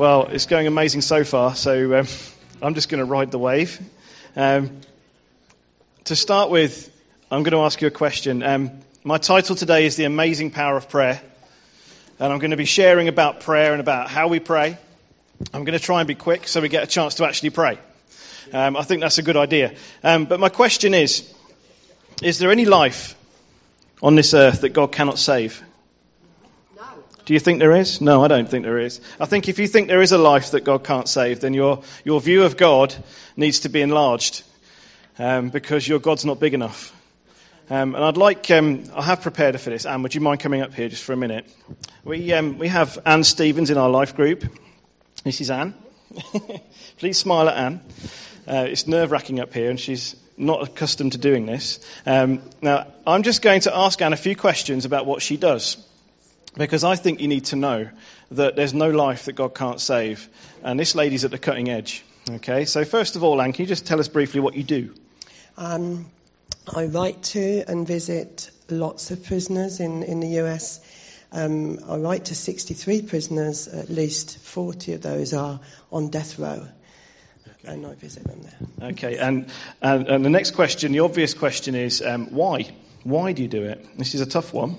Well, it's going amazing so far, so um, I'm just going to ride the wave. Um, to start with, I'm going to ask you a question. Um, my title today is The Amazing Power of Prayer, and I'm going to be sharing about prayer and about how we pray. I'm going to try and be quick so we get a chance to actually pray. Um, I think that's a good idea. Um, but my question is Is there any life on this earth that God cannot save? Do you think there is? No, I don't think there is. I think if you think there is a life that God can't save, then your, your view of God needs to be enlarged um, because your God's not big enough. Um, and I'd like, um, I have prepared for this. Anne, would you mind coming up here just for a minute? We, um, we have Anne Stevens in our life group. This is Anne. Please smile at Anne. Uh, it's nerve wracking up here, and she's not accustomed to doing this. Um, now, I'm just going to ask Anne a few questions about what she does. Because I think you need to know that there's no life that God can't save. And this lady's at the cutting edge. Okay, so first of all, Anne, can you just tell us briefly what you do? Um, I write to and visit lots of prisoners in, in the US. Um, I write to 63 prisoners, at least 40 of those are on death row. Okay. And I visit them there. Okay, and, and, and the next question, the obvious question is um, why? Why do you do it? This is a tough one.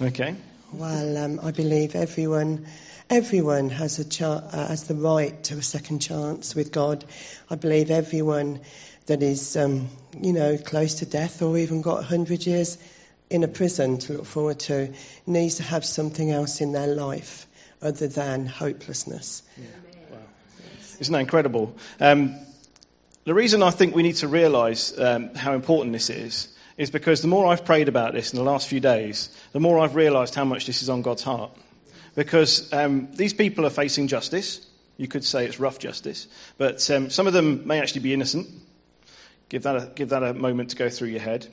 Okay. Well, um, I believe everyone, everyone has, a uh, has the right to a second chance with God. I believe everyone that is, um, you know, close to death or even got 100 years in a prison to look forward to needs to have something else in their life other than hopelessness. Yeah. Wow. Isn't that incredible? Um, the reason I think we need to realise um, how important this is is because the more I've prayed about this in the last few days, the more I've realized how much this is on God's heart. Because um, these people are facing justice. You could say it's rough justice, but um, some of them may actually be innocent. Give that a, give that a moment to go through your head.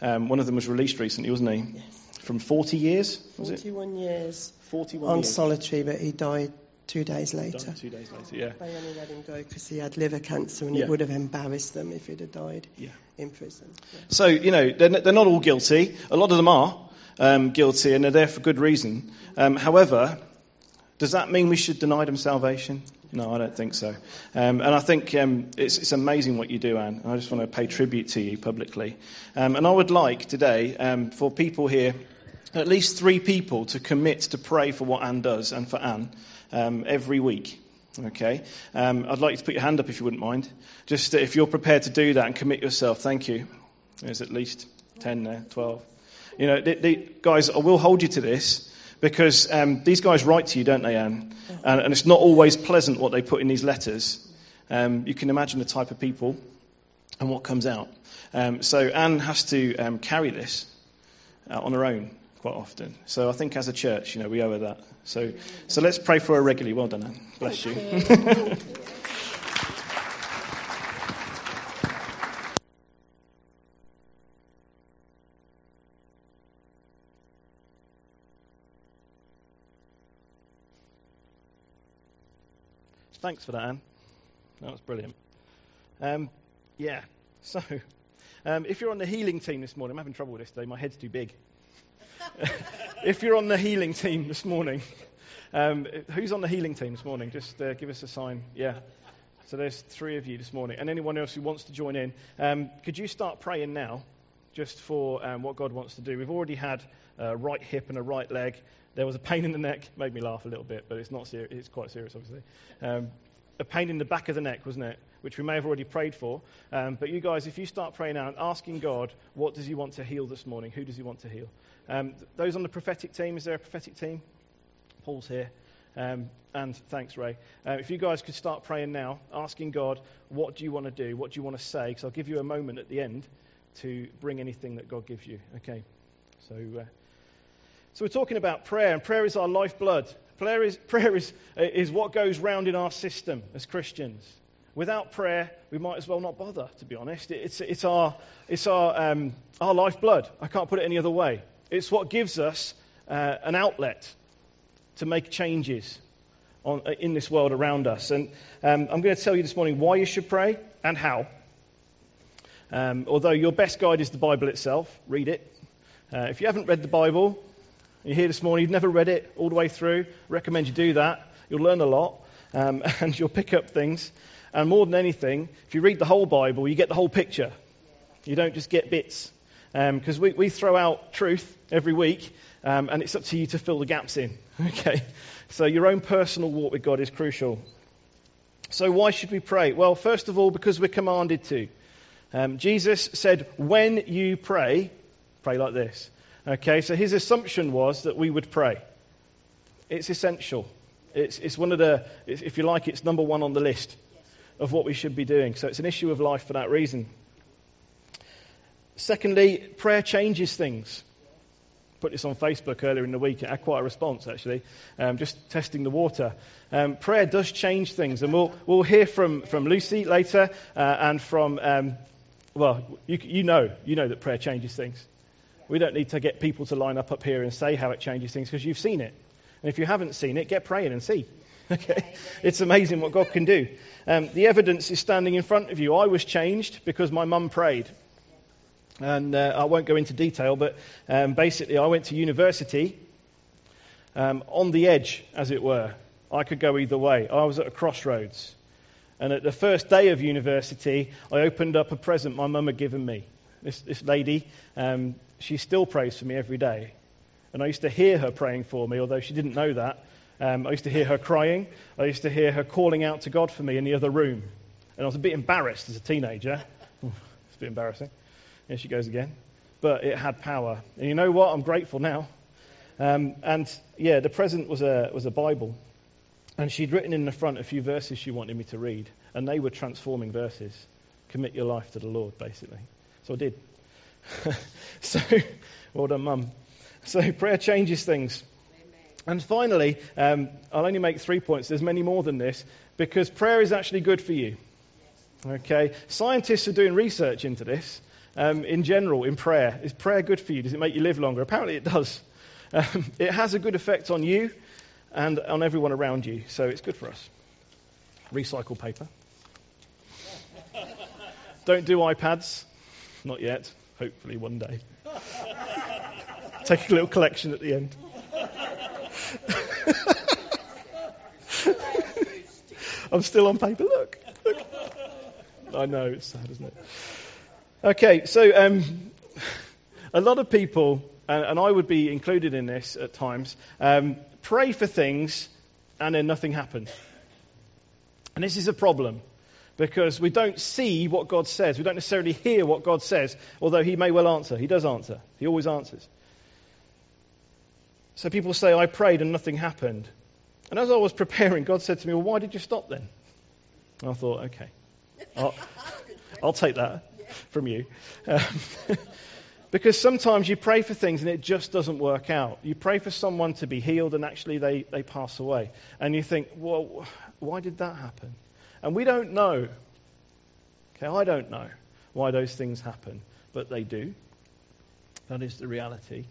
Um, one of them was released recently, wasn't he? Yes. From 40 years? Was 41 it? years. 41 on years. solitary, but he died two days later. Two days later, yeah. They only let him go because he had liver cancer, and yeah. it would have embarrassed them if he'd have died yeah. in prison. Yeah. So you know they're, they're, not all guilty. A lot of them are um, guilty, and they're there for good reason. Um, however, does that mean we should deny them salvation? No, I don't think so. Um, and I think um, it's, it's, amazing what you do, Anne. I just want to pay tribute to you publicly. Um, and I would like today um, for people here, at least three people, to commit to pray for what Anne does and for Anne um, every week. Okay? Um, I'd like you to put your hand up if you wouldn't mind. Just if you're prepared to do that and commit yourself, thank you. There's at least 10 there, 12. You know, the, the, guys, I will hold you to this because um, these guys write to you, don't they, Anne? And, and, it's not always pleasant what they put in these letters. Um, you can imagine the type of people and what comes out. Um, so Anne has to um, carry this uh, on her own quite often. So I think as a church, you know, we owe her that. So, so let's pray for her regularly. Well done, Anne. Bless you. Thanks for that, Anne. That was brilliant. Um, yeah, so um, if you're on the healing team this morning, I'm having trouble with this today. My head's too big. if you're on the healing team this morning, um, who's on the healing team this morning? Just uh, give us a sign. Yeah. So there's three of you this morning, and anyone else who wants to join in. Um, could you start praying now, just for um, what God wants to do? We've already had a right hip and a right leg. There was a pain in the neck. Made me laugh a little bit, but it's not serious. It's quite serious, obviously. Um, a pain in the back of the neck, wasn't it? Which we may have already prayed for. Um, but you guys, if you start praying out, asking God, what does He want to heal this morning? Who does He want to heal? Um, those on the prophetic team, is there a prophetic team? Paul's here. Um, and thanks, Ray. Uh, if you guys could start praying now, asking God, what do you want to do? What do you want to say? Because I'll give you a moment at the end to bring anything that God gives you. Okay. So, uh, so we're talking about prayer, and prayer is our lifeblood. Prayer is, prayer is, is what goes round in our system as Christians. Without prayer, we might as well not bother, to be honest. It's, it's our, it's our, um, our lifeblood. I can't put it any other way. It's what gives us uh, an outlet to make changes on, uh, in this world around us. And um, I'm going to tell you this morning why you should pray and how. Um, although your best guide is the Bible itself, read it. Uh, if you haven't read the Bible, you're here this morning, you've never read it all the way through, I recommend you do that. You'll learn a lot. um, and you'll pick up things. And more than anything, if you read the whole Bible, you get the whole picture. You don't just get bits. Because um, we, we throw out truth every week, um, and it's up to you to fill the gaps in. Okay? So your own personal walk with God is crucial. So why should we pray? Well, first of all, because we're commanded to. Um, Jesus said, when you pray, pray like this. Okay, so his assumption was that we would pray. It's essential. It's, it's one of the, if you like, it's number one on the list of what we should be doing. So it's an issue of life for that reason. Secondly, prayer changes things. Put this on Facebook earlier in the week. It had quite a response, actually, um, just testing the water. Um, prayer does change things, and we'll, we'll hear from, from Lucy later uh, and from, um, well, you, you know, you know that prayer changes things. We don't need to get people to line up up here and say how it changes things because you've seen it. And if you haven't seen it, get praying and see. Okay? It's amazing what God can do. Um, the evidence is standing in front of you. I was changed because my mum prayed. And uh, I won't go into detail, but um, basically, I went to university um, on the edge, as it were. I could go either way. I was at a crossroads. And at the first day of university, I opened up a present my mum had given me. This, this lady, um, she still prays for me every day. And I used to hear her praying for me, although she didn't know that. Um, I used to hear her crying. I used to hear her calling out to God for me in the other room. And I was a bit embarrassed as a teenager. it's a bit embarrassing. Here she goes again. But it had power. And you know what? I'm grateful now. Um, and yeah, the present was a, was a Bible. And she'd written in the front a few verses she wanted me to read. And they were transforming verses. Commit your life to the Lord, basically. So I did. so, well done, Mum. So prayer changes things. And finally, um, I'll only make three points. There's many more than this because prayer is actually good for you. Okay, scientists are doing research into this. Um, in general, in prayer, is prayer good for you? Does it make you live longer? Apparently, it does. Um, it has a good effect on you and on everyone around you, so it's good for us. Recycle paper. Don't do iPads, not yet. Hopefully, one day. Take a little collection at the end. I'm still on paper. Look, look. I know it's sad, isn't it? Okay, so um, a lot of people, and, and, I would be included in this at times, um, pray for things and then nothing happens. And this is a problem because we don't see what God says. We don't necessarily hear what God says, although He may well answer. He does answer, He always answers. So people say, I prayed and nothing happened. And as I was preparing, God said to me, Well, why did you stop then? And I thought, okay, I'll, I'll take that from you. Um, because sometimes you pray for things and it just doesn't work out. You pray for someone to be healed and actually they, they pass away. And you think, well, why did that happen? And we don't know. Okay, I don't know why those things happen, but they do. That is the reality.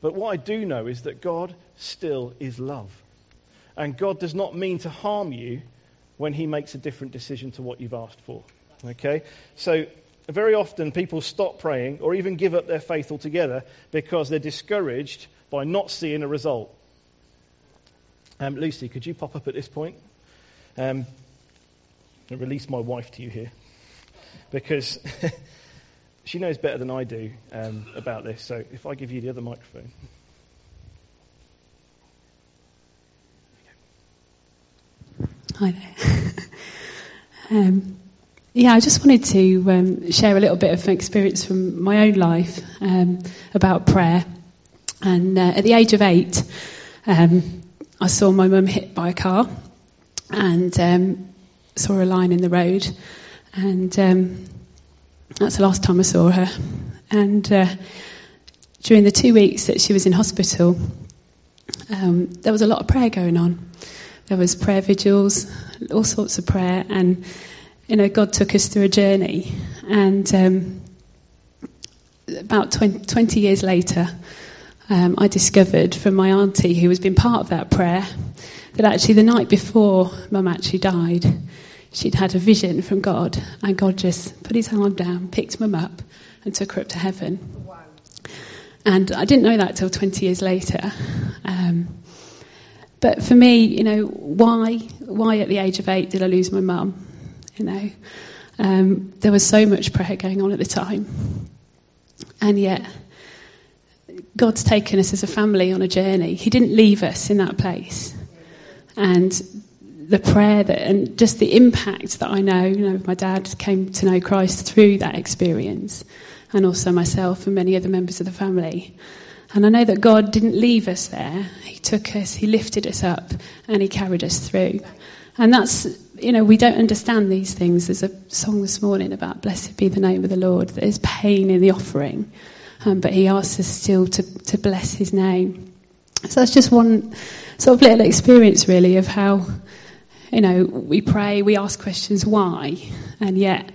But what I do know is that God still is love. And God does not mean to harm you when He makes a different decision to what you've asked for. Okay? So, very often people stop praying or even give up their faith altogether because they're discouraged by not seeing a result. Um, Lucy, could you pop up at this point? Um, I'll release my wife to you here because she knows better than I do um, about this. So if I give you the other microphone. Hi there. um, yeah, I just wanted to um, share a little bit of experience from my own life um, about prayer. And uh, at the age of eight, um, I saw my mum hit by a car and um, saw a line in the road. And that's the last time I saw her. And uh, during the two weeks that she was in hospital, um, there was a lot of prayer going on. There was prayer vigils, all sorts of prayer, and you know God took us through a journey. And um, about 20, 20, years later, um, I discovered from my auntie, who has been part of that prayer, that actually the night before Mum actually died, she'd had a vision from God, and God just put his arm down, picked mum up, and took her up to heaven. And I didn't know that till 20 years later. Um, but for me, you know, why, why at the age of eight did I lose my mum? You know, um, there was so much prayer going on at the time, and yet God's taken us as a family on a journey. He didn't leave us in that place, and the prayer that and just the impact that I know, you know, my dad came to know Christ through that experience, and also myself and many other members of the family. And I know that God didn't leave us there. He took us, He lifted us up, and He carried us through. And that's, you know, we don't understand these things. There's a song this morning about blessed be the name of the Lord. There's pain in the offering, um, but He asks us still to, to bless His name. So that's just one sort of little experience, really, of how, you know, we pray, we ask questions why, and yet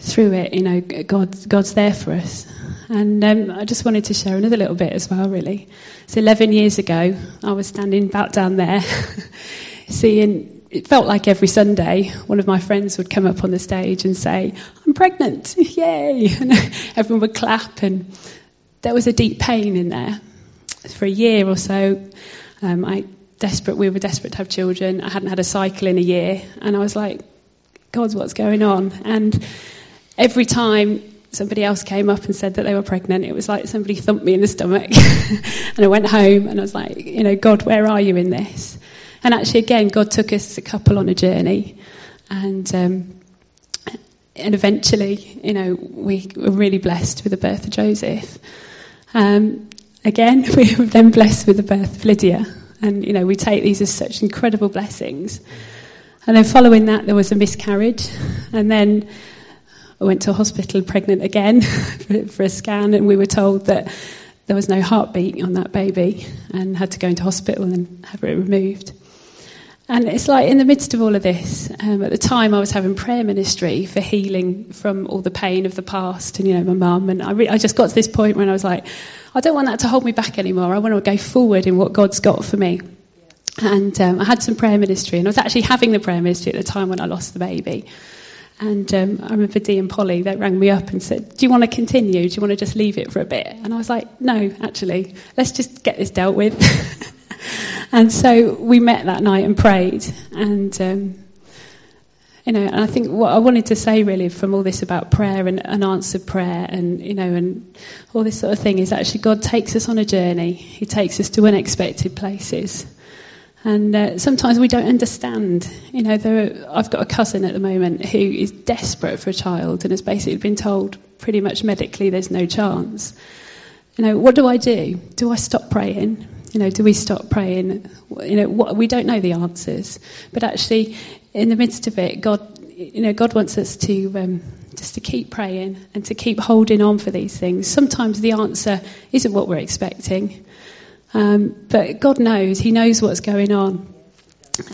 through it, you know, God, God's there for us. And um, I just wanted to share another little bit as well, really. So 11 years ago, I was standing about down there, seeing, it felt like every Sunday, one of my friends would come up on the stage and say, I'm pregnant, yay! And everyone would clap, and there was a deep pain in there. For a year or so, um, I desperate, we were desperate to have children. I hadn't had a cycle in a year, and I was like, God, what's going on? And every time somebody else came up and said that they were pregnant, it was like somebody thumped me in the stomach. and I went home and I was like, you know, God, where are you in this? And actually, again, God took us as a couple on a journey. And, um, and eventually, you know, we were really blessed with the birth of Joseph. Um, again, we were then blessed with the birth of Lydia. And, you know, we take these as such incredible blessings. And then following that, there was a miscarriage. And then I went to hospital pregnant again for, a scan, and we were told that there was no heartbeat on that baby and had to go into hospital and have it removed. And it's like in the midst of all of this, um, at the time I was having prayer ministry for healing from all the pain of the past and, you know, my mum. And I, re- I just got to this point when I was like, I don't want that to hold me back anymore. I want to go forward in what God's got for me. And um, I had some prayer ministry, and I was actually having the prayer ministry at the time when I lost the baby. And um, I remember Dee and Polly, they rang me up and said, Do you want to continue? Do you want to just leave it for a bit? And I was like, No, actually, let's just get this dealt with. and so we met that night and prayed. And, um, you know, and I think what I wanted to say really from all this about prayer and, and answered prayer and, you know, and all this sort of thing is actually God takes us on a journey. He takes us to unexpected places. And uh, sometimes we don't understand. You know, are, I've got a cousin at the moment who is desperate for a child and has basically been told pretty much medically there's no chance. You know, what do I do? Do I stop praying? You know, do we stop praying? You know, what, we don't know the answers, but actually, in the midst of it, God, you know, God wants us to um, just to keep praying and to keep holding on for these things. Sometimes the answer isn't what we're expecting. Um, but God knows, He knows what's going on.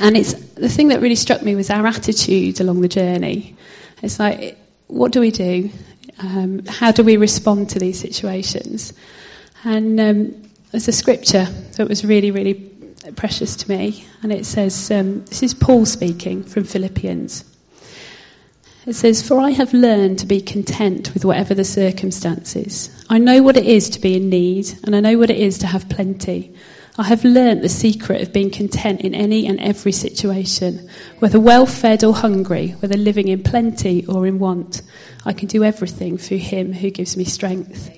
And it's the thing that really struck me was our attitude along the journey. It's like, what do we do? Um, how do we respond to these situations? And um, there's a scripture that was really, really precious to me, and it says, um, this is Paul speaking from Philippians. It says, For I have learned to be content with whatever the circumstances. I know what it is to be in need, and I know what it is to have plenty. I have learnt the secret of being content in any and every situation, whether well fed or hungry, whether living in plenty or in want. I can do everything through Him who gives me strength.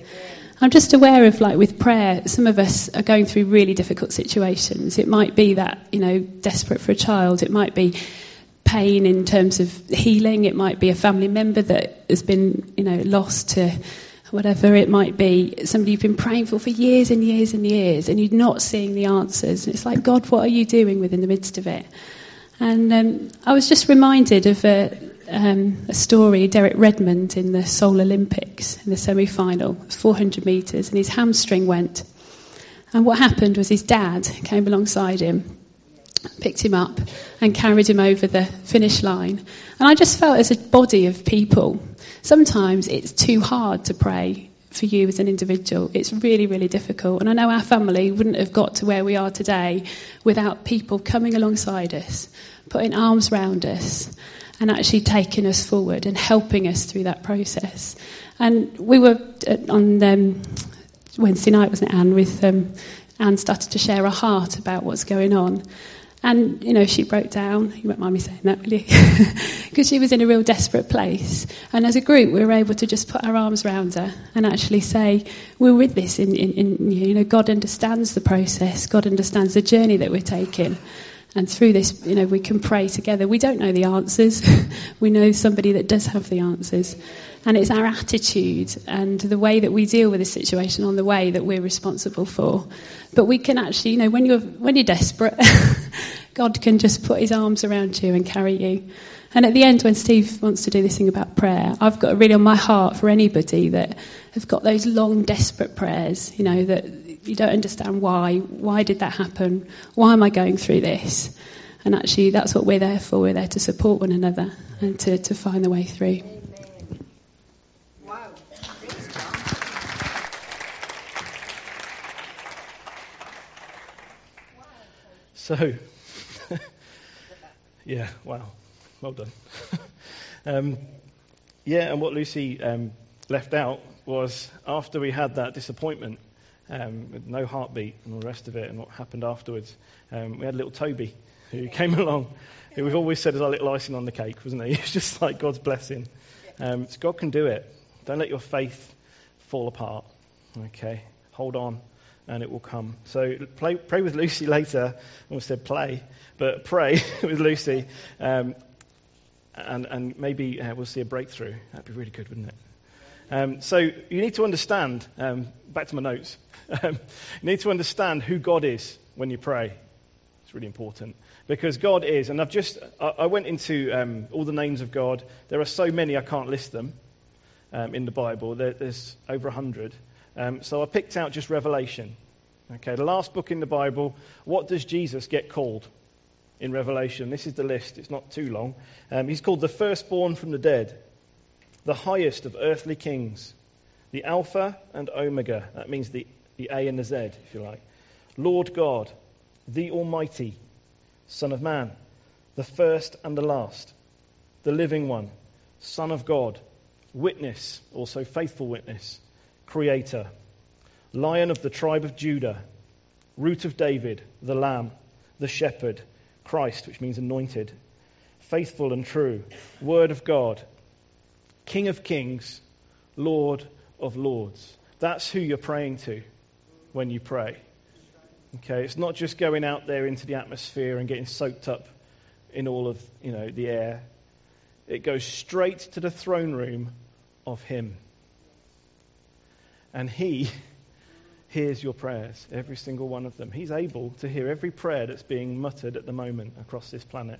I'm just aware of, like, with prayer, some of us are going through really difficult situations. It might be that, you know, desperate for a child. It might be pain in terms of healing. It might be a family member that has been, you know, lost to whatever it might be. Somebody you've been praying for for years and years and years, and you're not seeing the answers. And it's like, God, what are you doing within the midst of it? And um, I was just reminded of a, um, a, story, Derek Redmond in the Seoul Olympics in the semi-final, 400 metres, and his hamstring went. And what happened was his dad came alongside him picked him up and carried him over the finish line. And I just felt as a body of people, sometimes it's too hard to pray for you as an individual. It's really, really difficult. And I know our family wouldn't have got to where we are today without people coming alongside us, putting arms around us, and actually taking us forward and helping us through that process. And we were on um, Wednesday night, wasn't it, Anne, with um, Anne started to share her heart about what's going on. And, you know, she broke down. You won't mind me saying that, will you? Because she was in a real desperate place. And as a group, we were able to just put our arms around her and actually say, we're with this. In, in, in, you know, God understands the process. God understands the journey that we're taking. And through this, you know, we can pray together. We don't know the answers. we know somebody that does have the answers. And it's our attitude and the way that we deal with the situation on the way that we're responsible for. But we can actually, you know, when you're, when you're desperate, God can just put his arms around you and carry you. And at the end, when Steve wants to do this thing about prayer, I've got really on my heart for anybody that has got those long, desperate prayers, you know, that you don't understand why. Why did that happen? Why am I going through this? And actually, that's what we're there for. We're there to support one another and to, to find the way through. So, yeah, wow, well done. um, yeah, and what Lucy um, left out was after we had that disappointment um, with no heartbeat and all the rest of it, and what happened afterwards, um, we had little Toby who came along, who we've always said is our little icing on the cake, wasn't he? It's just like God's blessing. Um, so God can do it. Don't let your faith fall apart. Okay, hold on and it will come. So play, pray with Lucy later. I almost said play, but pray with Lucy, um, and, and maybe uh, we'll see a breakthrough. That'd be really good, wouldn't it? Um, so you need to understand, um, back to my notes, um, you need to understand who God is when you pray. It's really important. Because God is, and I've just, I, I went into um, all the names of God. There are so many I can't list them um, in the Bible. There, there's over a hundred. Um, so I picked out just Revelation. Okay, the last book in the Bible. What does Jesus get called in Revelation? This is the list. It's not too long. Um, he's called the firstborn from the dead, the highest of earthly kings, the Alpha and Omega. That means the, the A and the Z, if you like. Lord God, the Almighty, Son of Man, the first and the last, the living one, Son of God, witness, also faithful witness Creator, Lion of the tribe of Judah, Root of David, the Lamb, the Shepherd, Christ, which means anointed, faithful and true, Word of God, King of Kings, Lord of Lords. That's who you're praying to when you pray. Okay, it's not just going out there into the atmosphere and getting soaked up in all of you know the air. It goes straight to the throne room of Him. And He hears your prayers, every single one of them. He's able to hear every prayer that's being muttered at the moment across this planet.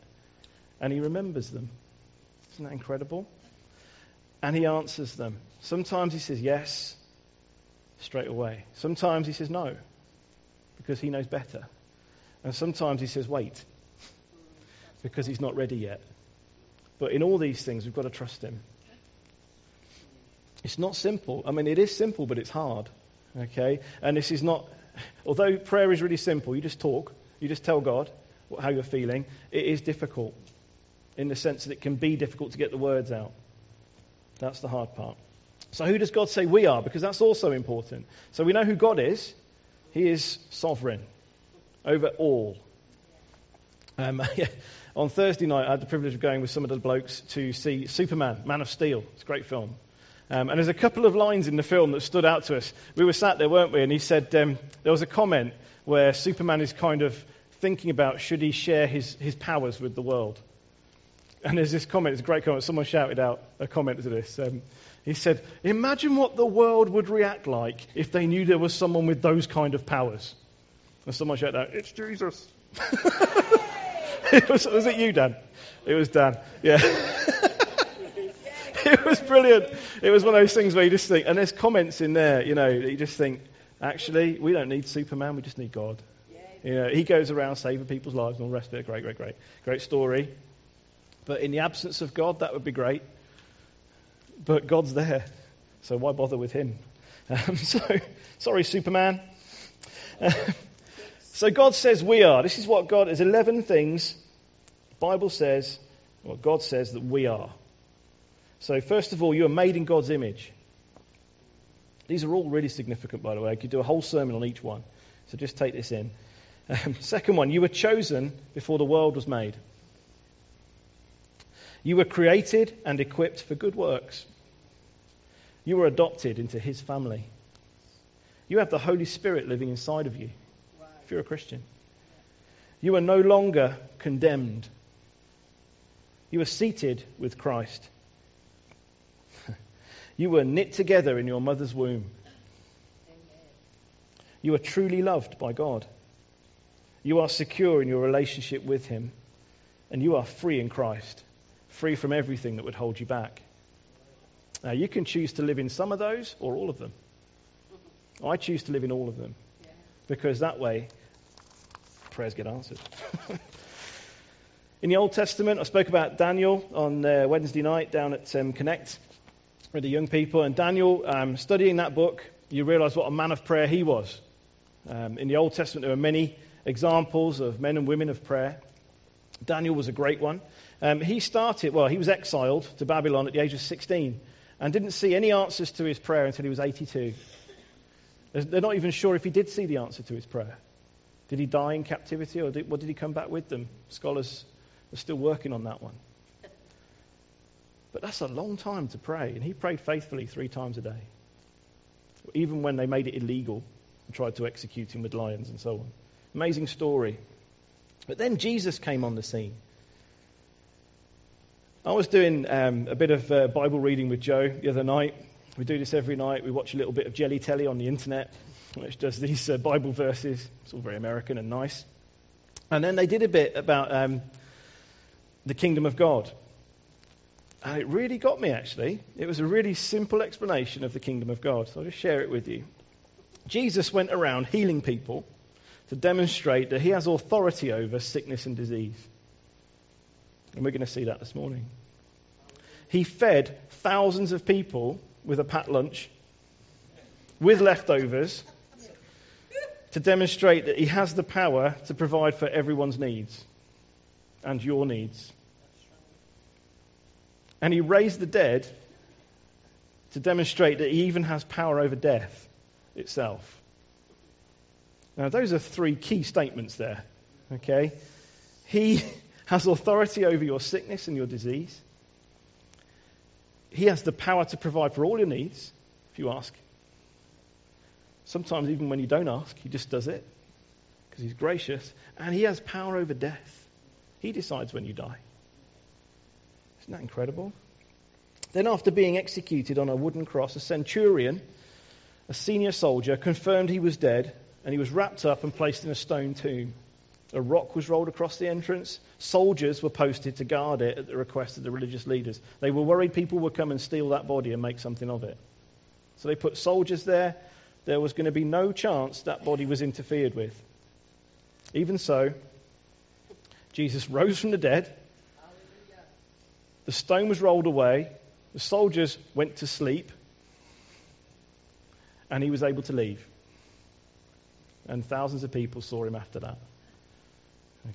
And He remembers them. Isn't that incredible? And He answers them. Sometimes He says yes straight away, sometimes He says no because He knows better. And sometimes He says wait because He's not ready yet. But in all these things, we've got to trust Him. It's not simple. I mean, it is simple, but it's hard. Okay? And this is not, although prayer is really simple, you just talk, you just tell God how you're feeling, it is difficult in the sense that it can be difficult to get the words out. That's the hard part. So, who does God say we are? Because that's also important. So, we know who God is. He is sovereign over all. Um, on Thursday night, I had the privilege of going with some of the blokes to see Superman, Man of Steel. It's a great film. Um, and there's a couple of lines in the film that stood out to us. We were sat there, weren't we? And he said um, there was a comment where Superman is kind of thinking about should he share his, his powers with the world. And there's this comment, it's a great comment. Someone shouted out a comment to this. Um, he said, Imagine what the world would react like if they knew there was someone with those kind of powers. And someone shouted out, It's Jesus. it was, was it you, Dan? It was Dan. Yeah. it was brilliant. It was one of those things where you just think, and there's comments in there, you know, that you just think, actually, we don't need Superman, we just need God. You know, he goes around saving people's lives and all the rest of it. Great, great, great. Great story. But in the absence of God, that would be great. But God's there. So why bother with him? Um, so, sorry, Superman. Uh, so God says we are. This is what God is 11 things. The Bible says, well, God says that we are. So, first of all, you are made in God's image. These are all really significant, by the way. I could do a whole sermon on each one. So just take this in. Um, second one, you were chosen before the world was made. You were created and equipped for good works. You were adopted into his family. You have the Holy Spirit living inside of you if you're a Christian. You are no longer condemned. You are seated with Christ. You were knit together in your mother's womb. You are truly loved by God. You are secure in your relationship with Him. And you are free in Christ, free from everything that would hold you back. Now, you can choose to live in some of those or all of them. I choose to live in all of them because that way prayers get answered. in the Old Testament, I spoke about Daniel on uh, Wednesday night down at um, Connect with the young people. And Daniel, um, studying that book, you realize what a man of prayer he was. Um, in the Old Testament, there are many examples of men and women of prayer. Daniel was a great one. Um, he started, well, he was exiled to Babylon at the age of 16 and didn't see any answers to his prayer until he was 82. They're not even sure if he did see the answer to his prayer. Did he die in captivity or did, what did he come back with them? Scholars are still working on that one. But that's a long time to pray, and he prayed faithfully three times a day, even when they made it illegal and tried to execute him with lions and so on. Amazing story. But then Jesus came on the scene. I was doing um, a bit of uh, Bible reading with Joe the other night. We do this every night. We watch a little bit of Jelly Telly on the internet which does these uh, Bible verses. It's all very American and nice. And then they did a bit about um, the kingdom of God. And it really got me, actually. It was a really simple explanation of the kingdom of God. So I'll just share it with you. Jesus went around healing people to demonstrate that he has authority over sickness and disease. And we're going to see that this morning. He fed thousands of people with a pat lunch, with leftovers, to demonstrate that he has the power to provide for everyone's needs and your needs. And he raised the dead to demonstrate that he even has power over death itself. Now, those are three key statements there. Okay? He has authority over your sickness and your disease. He has the power to provide for all your needs, if you ask. Sometimes, even when you don't ask, he just does it because he's gracious and he has power over death. He decides when you die. Isn't that incredible? Then, after being executed on a wooden cross, a centurion, a senior soldier, confirmed he was dead and he was wrapped up and placed in a stone tomb. A rock was rolled across the entrance. Soldiers were posted to guard it at the request of the religious leaders. They were worried people would come and steal that body and make something of it. So they put soldiers there there was going to be no chance that body was interfered with. Even so, Jesus rose from the dead. The stone was rolled away. The soldiers went to sleep. And he was able to leave. And thousands of people saw him after that.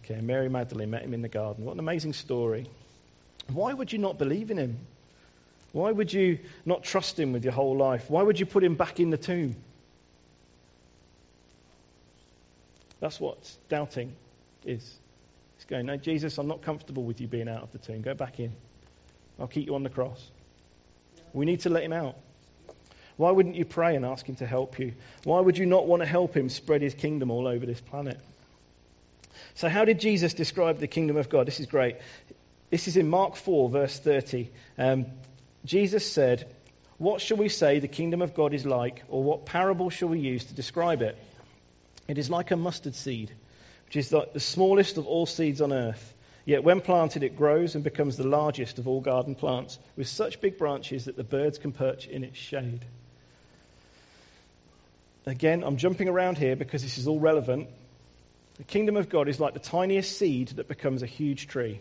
Okay, Mary Magdalene met him in the garden. What an amazing story. Why would you not believe in him? Why would you not trust him with your whole life? Why would you put him back in the tomb? That's what doubting is. It's going, no, Jesus, I'm not comfortable with you being out of the tomb. Go back in. I'll keep you on the cross. We need to let him out. Why wouldn't you pray and ask him to help you? Why would you not want to help him spread his kingdom all over this planet? So, how did Jesus describe the kingdom of God? This is great. This is in Mark 4, verse 30. Um, Jesus said, What shall we say the kingdom of God is like, or what parable shall we use to describe it? It is like a mustard seed, which is the smallest of all seeds on earth. Yet when planted, it grows and becomes the largest of all garden plants, with such big branches that the birds can perch in its shade. Again, I'm jumping around here because this is all relevant. The kingdom of God is like the tiniest seed that becomes a huge tree.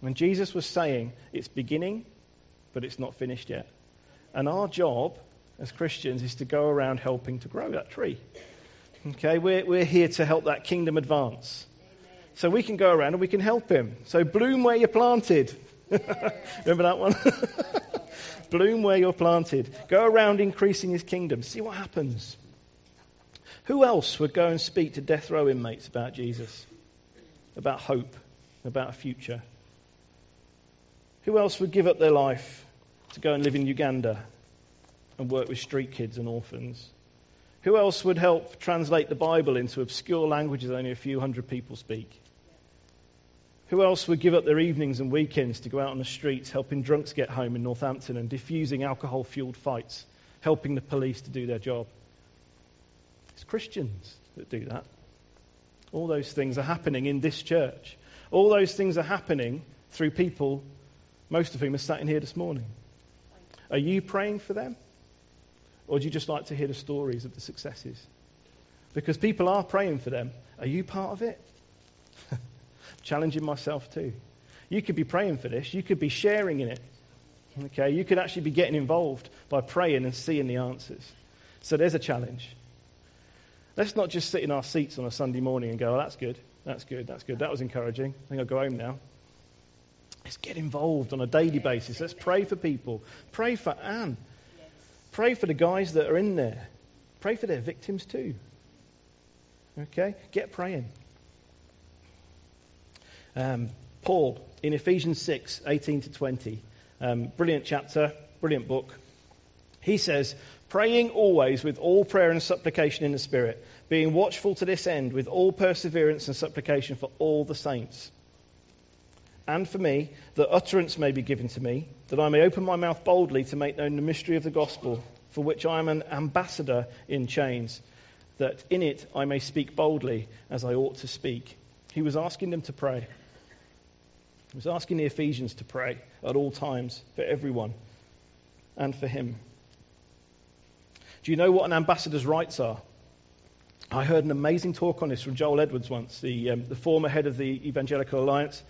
When Jesus was saying it's beginning, but it's not finished yet. And our job as Christians is to go around helping to grow that tree. Okay, we're, we're here to help that kingdom advance. So we can go around and we can help him. So bloom where you're planted. Remember that one? bloom where you're planted. Go around increasing his kingdom. See what happens. Who else would go and speak to death row inmates about Jesus, about hope, about a future? Who else would give up their life to go and live in Uganda and work with street kids and orphans? Who else would help translate the Bible into obscure languages only a few hundred people speak? Who else would give up their evenings and weekends to go out on the streets helping drunks get home in Northampton and diffusing alcohol fueled fights, helping the police to do their job? It's Christians that do that. All those things are happening in this church. All those things are happening through people, most of whom are sat in here this morning. Are you praying for them? Or do you just like to hear the stories of the successes? Because people are praying for them. Are you part of it? Challenging myself too. You could be praying for this. You could be sharing in it. Okay, you could actually be getting involved by praying and seeing the answers. So there's a challenge. Let's not just sit in our seats on a Sunday morning and go, oh, that's good, that's good, that's good, that was encouraging. I think I'll go home now. Let's get involved on a daily basis. Let's pray for people. Pray for Anne. Pray for the guys that are in there. Pray for their victims too. Okay? Get praying. Um, Paul in Ephesians 6 18 to 20. Um, brilliant chapter, brilliant book. He says, Praying always with all prayer and supplication in the Spirit, being watchful to this end with all perseverance and supplication for all the saints. And for me, that utterance may be given to me that I may open my mouth boldly to make known the mystery of the gospel, for which I am an ambassador in chains, that in it I may speak boldly as I ought to speak. He was asking them to pray. He was asking the Ephesians to pray at all times for everyone and for him. Do you know what an ambassador's rights are? I heard an amazing talk on this from Joel Edwards once, the, um, the former head of the Evangelical Alliance.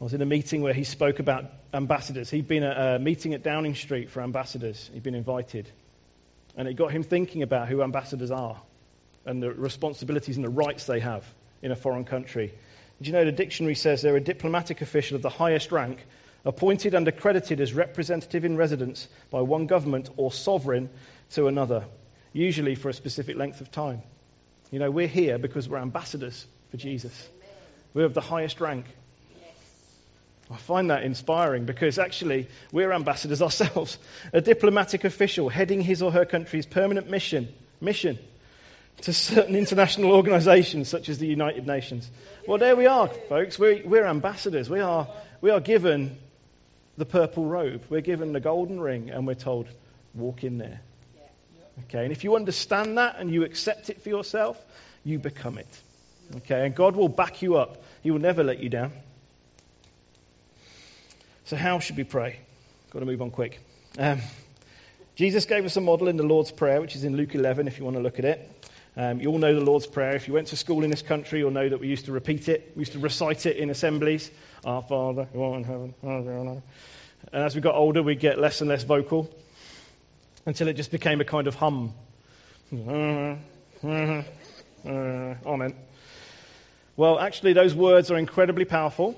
I was in a meeting where he spoke about ambassadors. He'd been at a meeting at Downing Street for ambassadors. He'd been invited. And it got him thinking about who ambassadors are and the responsibilities and the rights they have in a foreign country. Do you know the dictionary says they're a diplomatic official of the highest rank, appointed and accredited as representative in residence by one government or sovereign to another, usually for a specific length of time. You know, we're here because we're ambassadors for Jesus. We're of the highest rank. I find that inspiring because actually we're ambassadors ourselves. A diplomatic official heading his or her country's permanent mission, mission to certain international organizations such as the United Nations. Well, there we are, folks. We're, we're ambassadors. We are, we are given the purple robe. We're given the golden ring and we're told, walk in there. Okay, and if you understand that and you accept it for yourself, you become it. Okay, and God will back you up. He will never let you down. So, how should we pray? Got to move on quick. Um, Jesus gave us a model in the Lord's Prayer, which is in Luke 11, if you want to look at it. Um, you all know the Lord's Prayer. If you went to school in this country, you'll know that we used to repeat it. We used to recite it in assemblies. Our Father, who art in heaven. And as we got older, we get less and less vocal until it just became a kind of hum. Amen. Well, actually, those words are incredibly powerful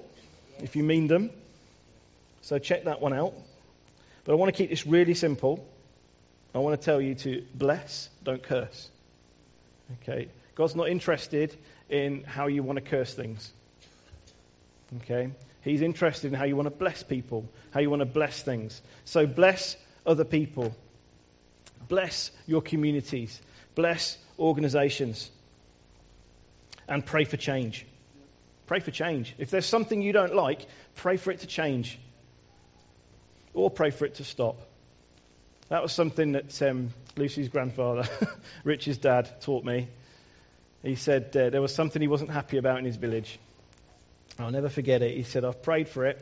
if you mean them. So check that one out. But I want to keep this really simple. I want to tell you to bless, don't curse. Okay? God's not interested in how you want to curse things. Okay? He's interested in how you want to bless people, how you want to bless things. So bless other people. Bless your communities. Bless organizations. And pray for change. Pray for change. If there's something you don't like, pray for it to change or pray for it to stop. That was something that um, Lucy's grandfather, Rich's dad, taught me. He said uh, there was something he wasn't happy about in his village. I'll never forget it. He said, I've prayed for it.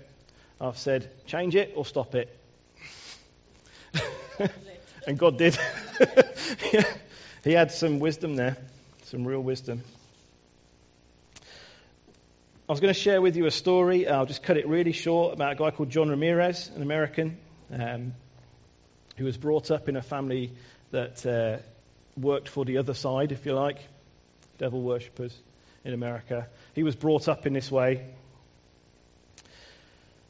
I've said, change it or stop it. and God did. he had some wisdom there, some real wisdom. I was going to share with you a story. I'll just cut it really short about a guy called John Ramirez, an American, um, who was brought up in a family that uh, worked for the other side, if you like, devil worshippers in America. He was brought up in this way.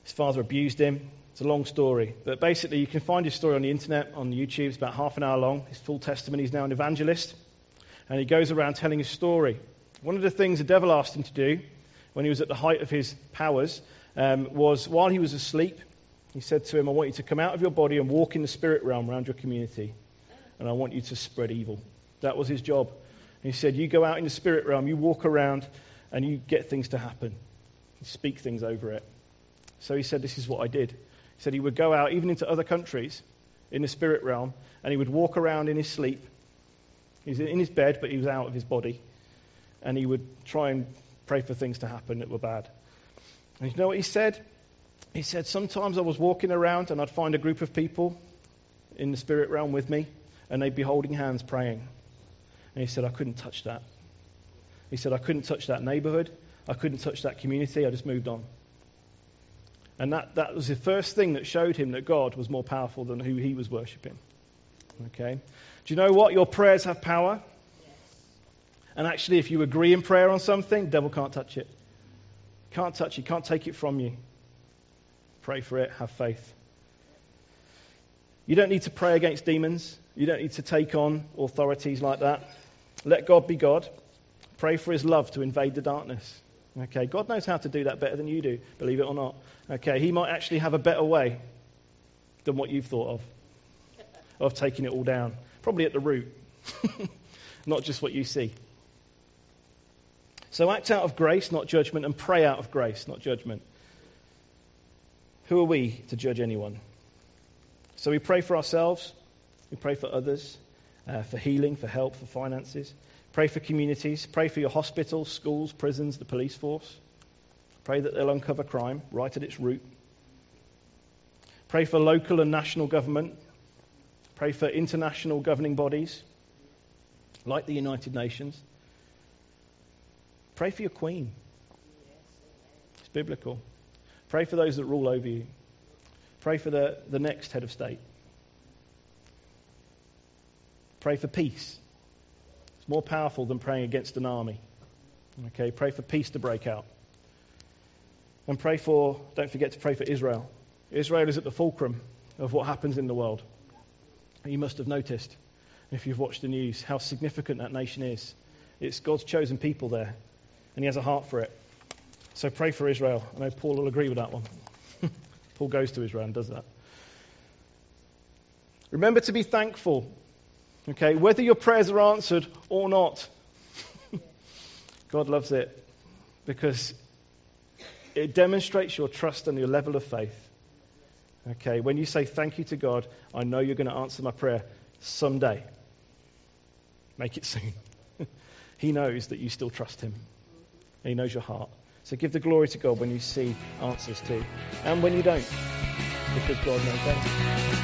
His father abused him. It's a long story. But basically, you can find his story on the internet, on YouTube. It's about half an hour long. His full testimony. He's now an evangelist. And he goes around telling his story. One of the things the devil asked him to do when he was at the height of his powers um, was while he was asleep, he said to him, I want you to come out of your body and walk in the spirit realm around your community. And I want you to spread evil. That was his job. he said, You go out in the spirit realm, you walk around, and you get things to happen. You speak things over it. So he said, This is what I did. He said he would go out even into other countries in the spirit realm, and he would walk around in his sleep. He's in his bed, but he was out of his body. And he would try and pray for things to happen that were bad. And you know what he said? He said, Sometimes I was walking around and I'd find a group of people in the spirit realm with me, and they'd be holding hands praying. And he said, I couldn't touch that. He said, I couldn't touch that neighborhood. I couldn't touch that community. I just moved on. And that, that was the first thing that showed him that God was more powerful than who he was worshipping. Okay? Do you know what? Your prayers have power. And actually, if you agree in prayer on something, devil can't touch it. Can't touch it, can't take it from you. Pray for it, have faith. You don't need to pray against demons. You don't need to take on authorities like that. Let God be God. Pray for his love to invade the darkness. Okay, God knows how to do that better than you do, believe it or not. Okay, he might actually have a better way than what you've thought of, of taking it all down. Probably at the root, not just what you see. So act out of grace, not judgment, and pray out of grace, not judgment. Who are we to judge anyone? So we pray for ourselves, we pray for others, uh, for healing, for help, for finances. Pray for communities. Pray for your hospitals, schools, prisons, the police force. Pray that they'll uncover crime right at its root. Pray for local and national government. Pray for international governing bodies like the United Nations. Pray for your queen. It's biblical. Pray for those that rule over you. Pray for the, the next head of state. Pray for peace. It's more powerful than praying against an army. Okay, pray for peace to break out. And pray for, don't forget to pray for Israel. Israel is at the fulcrum of what happens in the world. You must have noticed, if you've watched the news, how significant that nation is. It's God's chosen people there, and He has a heart for it. So pray for Israel. I know Paul will agree with that one. Paul goes to Israel and does that. Remember to be thankful Okay, whether your prayers are answered or not, God loves it because it demonstrates your trust and your level of faith. Okay, when you say thank you to God, I know you're going to answer my prayer someday. Make it soon. he knows that you still trust Him, He knows your heart. So give the glory to God when you see answers too, and when you don't, because God knows best.